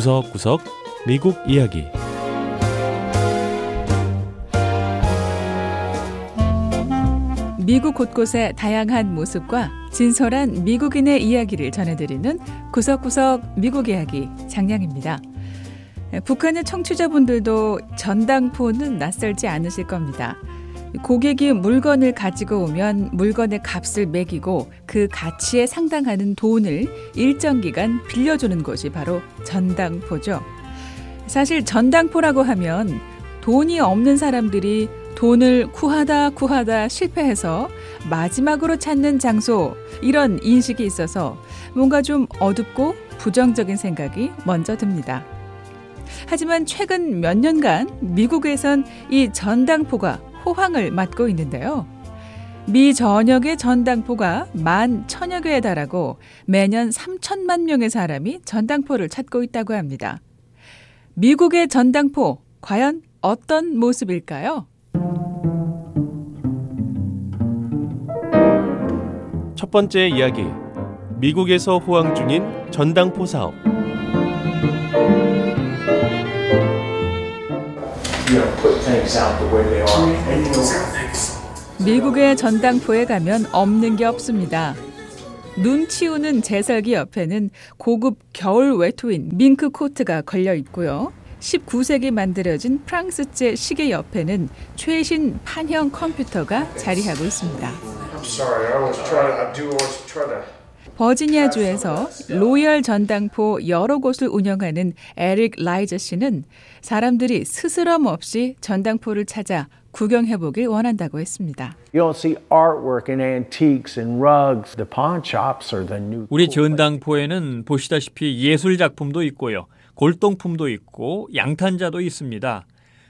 구석구석 미국 이야기 미국 곳곳의 다양한 모습과 진솔한 미국인의 이야기를 전해드리는 구석구석 미국 이야기 장량입니다. 북한의 청취자분들도 전당포는 낯설지 않으실 겁니다. 고객이 물건을 가지고 오면 물건의 값을 매기고 그 가치에 상당하는 돈을 일정 기간 빌려주는 것이 바로 전당포죠. 사실 전당포라고 하면 돈이 없는 사람들이 돈을 구하다 구하다 실패해서 마지막으로 찾는 장소 이런 인식이 있어서 뭔가 좀 어둡고 부정적인 생각이 먼저 듭니다. 하지만 최근 몇 년간 미국에선 이 전당포가 호황을 맞고 있는데요. 미 전역의 전당포가 만 천여 개에 달하고 매년 3천만 명의 사람이 전당포를 찾고 있다고 합니다. 미국의 전당포, 과연 어떤 모습일까요? 첫 번째 이야기 미국에서 호황 중인 전당포 사업 미국의 전당포에 가면 없는 게 없습니다. 눈 치우는 제설기 옆에는 고급 겨울 외투인 밍크 코트가 걸려 있고요. 19세기 만들어진 프랑스제 시계 옆에는 최신 판형 컴퓨터가 자리하고 있습니다. 버지니아주에서 로열 전당포 여러 곳을 운영하는 에릭 라이저 씨는 사람들이 스스럼 없이 전당포를 찾아 구경해 보길 원한다고 했습니다. 우리 전당포에는 보시다시피 예술 작품도 있고요. 골동품도 있고 양탄자도 있습니다.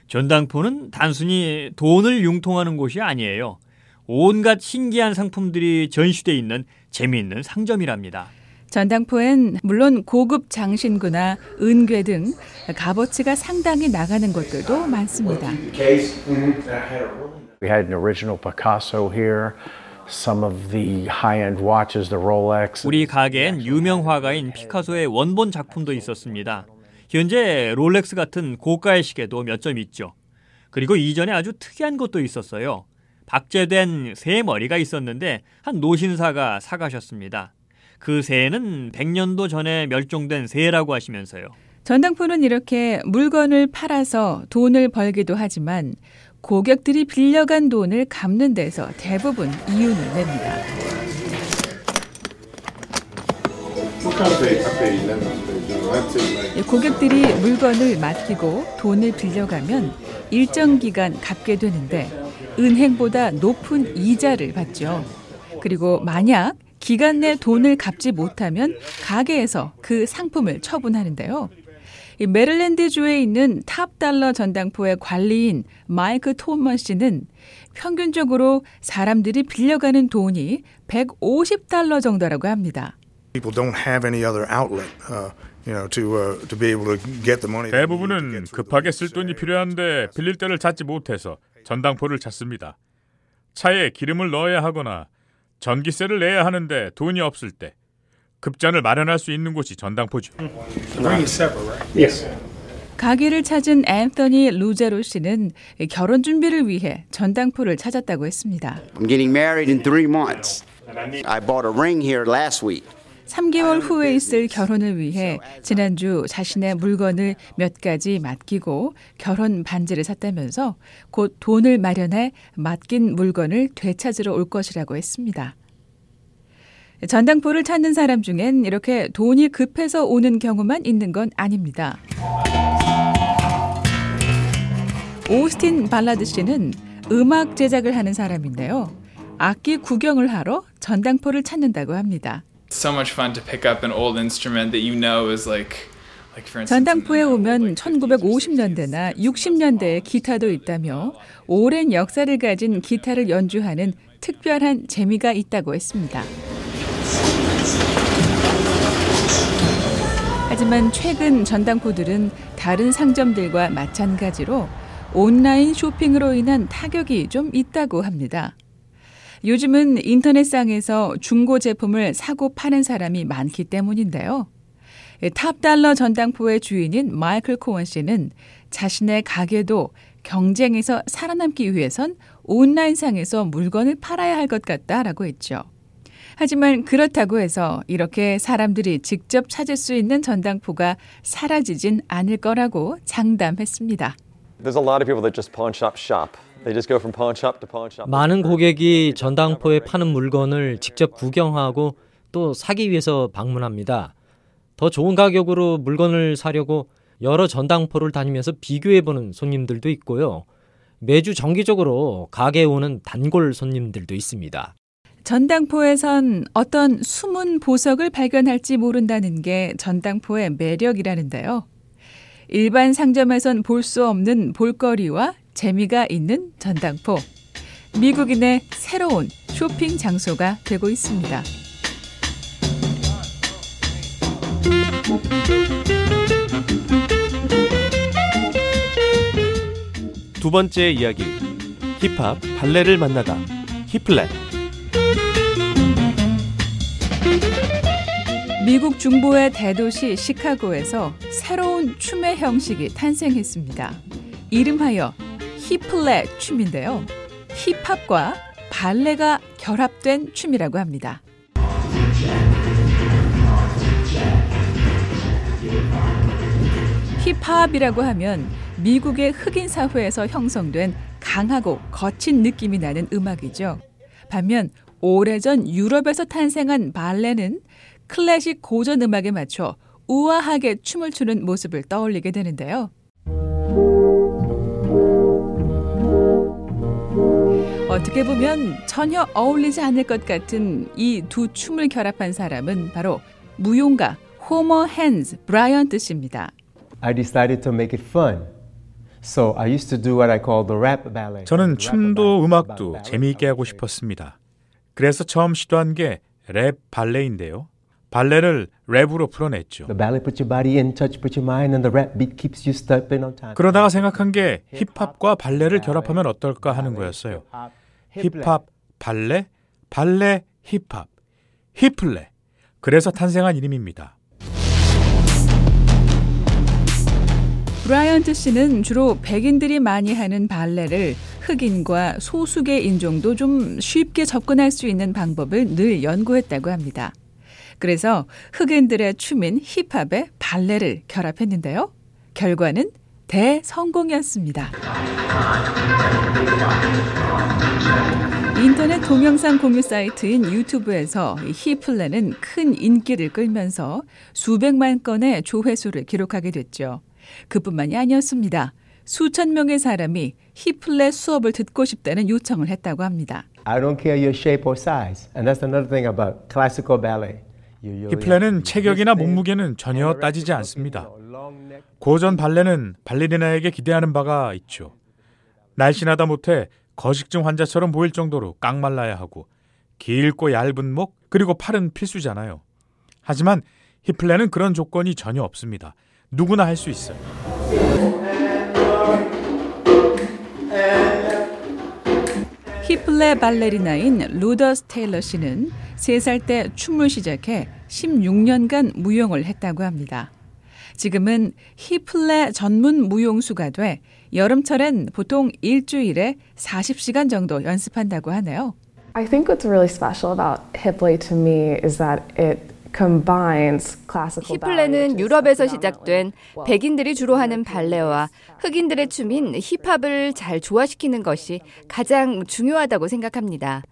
전당포는 단순히 돈을 융통하는 곳이 아니에요. 온갖 신기한 상품들이 전시돼 있는 재미있는 상점이랍니다. 전당포엔 물론 고급 장신구나 은괴 등 값어치가 상당히 나가는 것들도 많습니다. We had an original Picasso here. Some of the high-end watches, the Rolex. 우리 가게엔 유명 화가인 피카소의 원본 작품도 있었습니다. 현재 롤렉스 같은 고가의 시계도 몇 점 있죠. 그리고 이전에 아주 특이한 것도 있었어요. 박제된 새 머리가 있었는데 한 노신사가 사가셨습니다. 그 새는 100년도 전에 멸종된 새라고 하시면서요. 전당포는 이렇게 물건을 팔아서 돈을 벌기도 하지만 고객들이 빌려간 돈을 갚는 데서 대부분 이윤을 냅니다. 고객들이 물건을 맡기고 돈을 빌려가면 일정 기간 갚게 되는데 은행보다 높은 이자를 받죠. 그리고 만약 기간 내 돈을 갚지 못하면 가게에서 그 상품을 처분하는데요. 이 메릴랜드주에 있는 탑달러 전당포의 관리인 마이크 톰먼 씨는 평균적으로 사람들이 빌려가는 돈이 150달러 정도라고 합니다. 대부분은 급하게 쓸 돈이 필요한데 빌릴 때를 찾지 못해서 전당포를 찾습니다. 차에 기름을 넣어야 하거나 전기세를 내야 하는데 돈이 없을 때 급전을 마련할 수 있는 곳이 전당포죠. 가게를 찾은 앤서니 루제로 씨는 결혼 준비를 위해 전당포를 찾았다고 했습니다. I'm getting married in three months. I bought a ring here last week. 3개월 후에 있을 결혼을 위해 지난주 자신의 물건을 몇 가지 맡기고 결혼 반지를 샀다면서 곧 돈을 마련해 맡긴 물건을 되찾으러 올 것이라고 했습니다. 전당포를 찾는 사람 중엔 이렇게 돈이 급해서 오는 경우만 있는 건 아닙니다. 오스틴 발라드 씨는 음악 제작을 하는 사람인데요. 악기 구경을 하러 전당포를 찾는다고 합니다. So much fun to pick up an old instrument that you know is like 전당포에 오면 1950년대나 60년대의 기타도 있다며 오랜 역사를 가진 기타를 연주하는 특별한 재미가 있다고 했습니다. 하지만 최근 전당포들은 다른 상점들과 마찬가지로 온라인 쇼핑으로 인한 타격이 좀 있다고 합니다. 요즘은 인터넷상에서 중고 제품을 사고 파는 사람이 많기 때문인데요. 탑달러 전당포의 주인인 마이클 코원 씨는 자신의 가게도 경쟁에서 살아남기 위해선 온라인상에서 물건을 팔아야 할 것 같다라고 했죠. 하지만 그렇다고 해서 이렇게 사람들이 직접 찾을 수 있는 전당포가 사라지진 않을 거라고 장담했습니다. 많은 고객이 전당포에 파는 물건을 직접 구경하고 또 사기 위해서 방문합니다. 더 좋은 가격으로 물건을 사려고 여러 전당포를 다니면서 비교해 보는 손님들도 있고요. 매주 정기적으로 가게에 오는 단골 손님들도 있습니다. 전당포에선 어떤 숨은 보석을 발견할지 모른다는 게 전당포의 매력이라는데요. 일반 상점에선 볼 수 없는 볼거리와 재미가 있는 전당포. 미국인의 새로운 쇼핑 장소가 되고 있습니다. 두 번째 이야기 힙합 발레를 만나다 힙플렛 미국 중부의 대도시 시카고에서 새로운 춤의 형식이 탄생했습니다. 이름하여 힙플렛 춤인데요. 힙합과 발레가 결합된 춤이라고 합니다. 힙합이라고 하면 미국의 흑인 사회에서 형성된 강하고 거친 느낌이 나는 음악이죠. 반면 오래전 유럽에서 탄생한 발레는 클래식 고전 음악에 맞춰 우아하게 춤을 추는 모습을 떠올리게 되는데요. 어떻게 보면 전혀 어울리지 않을 것 같은 이 두 춤을 결합한 사람은 바로 무용가 호머 헨즈 브라이언트 씨입니다. I decided to make it fun. So I used to do what I call the rap ballet. 저는 춤도 음악도 재미있게 하고 싶었습니다. 그래서 처음 시도한 게 랩 발레인데요. 발레를 랩으로 풀어냈죠. The ballet put your body in touch with your mind and the rap beat keeps you stepping on time. 그러다가 생각한 게 힙합과 발레를 결합하면 어떨까 하는 거였어요. 힙합, 발레, 발레, 힙합, 힙플레. 그래서 탄생한 이름입니다. 브라이언트 씨는 주로 백인들이 많이 하는 발레를 흑인과 소수계 인종도 좀 쉽게 접근할 수 있는 방법을 늘 연구했다고 합니다. 그래서 흑인들의 춤인 힙합에 발레를 결합했는데요. 결과는 대성공이었습니다. 인터넷 동영상 공유 사이트인 유튜브에서 힙플레는 큰 인기를 끌면서 수백만 건의 조회수를 기록하게 됐죠. 그뿐만이 아니었습니다. 수천 명의 사람이 힙플레 수업을 듣고 싶다는 요청을 했다고 합니다. I don't care your shape or size. And that's another thing about classical ballet. 힙플레는 체격이나 몸무게는 전혀 따지지 않습니다. 고전 발레는 발레리나에게 기대하는 바가 있죠. 날씬하다 못해 거식증 환자처럼 보일 정도로 깡말라야 하고 길고 얇은 목 그리고 팔은 필수잖아요. 하지만 힙플레는 그런 조건이 전혀 없습니다. 누구나 할 수 있어요. 플레 발레리나인 루더스 테일러 씨는 3살 때 춤을 시작해 16년간 무용을 했다고 합니다. 지금은 힙플레 전문 무용수가 돼 여름철엔 보통 일주일에 40시간 정도 연습한다고 하네요. I think what's really special about hip play to me is that it 히플레는 유럽에서 시작된 백인들이 주로 하는 발레와 흑인들의 춤인 힙합을 잘 조화시키는 것이 가장 중요하다고 생각합니다.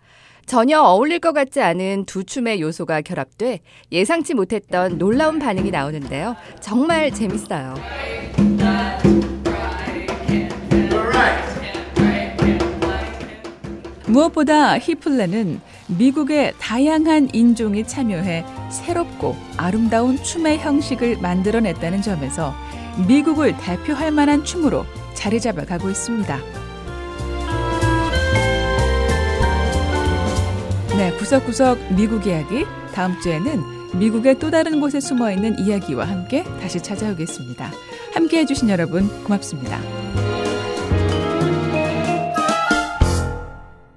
전혀 어울릴 것 같지 않은 두 춤의 요소가 결합돼 예상치 못했던 놀라운 반응이 나오는데요. 정말 재밌어요. 무엇보다 히플레는 미국의 다양한 인종이 참여해 새롭고 아름다운 춤의 형식을 만들어냈다는 점에서 미국을 대표할 만한 춤으로 자리 잡아가고 있습니다. 네, 구석구석 미국 이야기. 다음 주에는 미국의 또 다른 곳에 숨어 있는 이야기와 함께 다시 찾아오겠습니다. 함께 해주신 여러분 고맙습니다.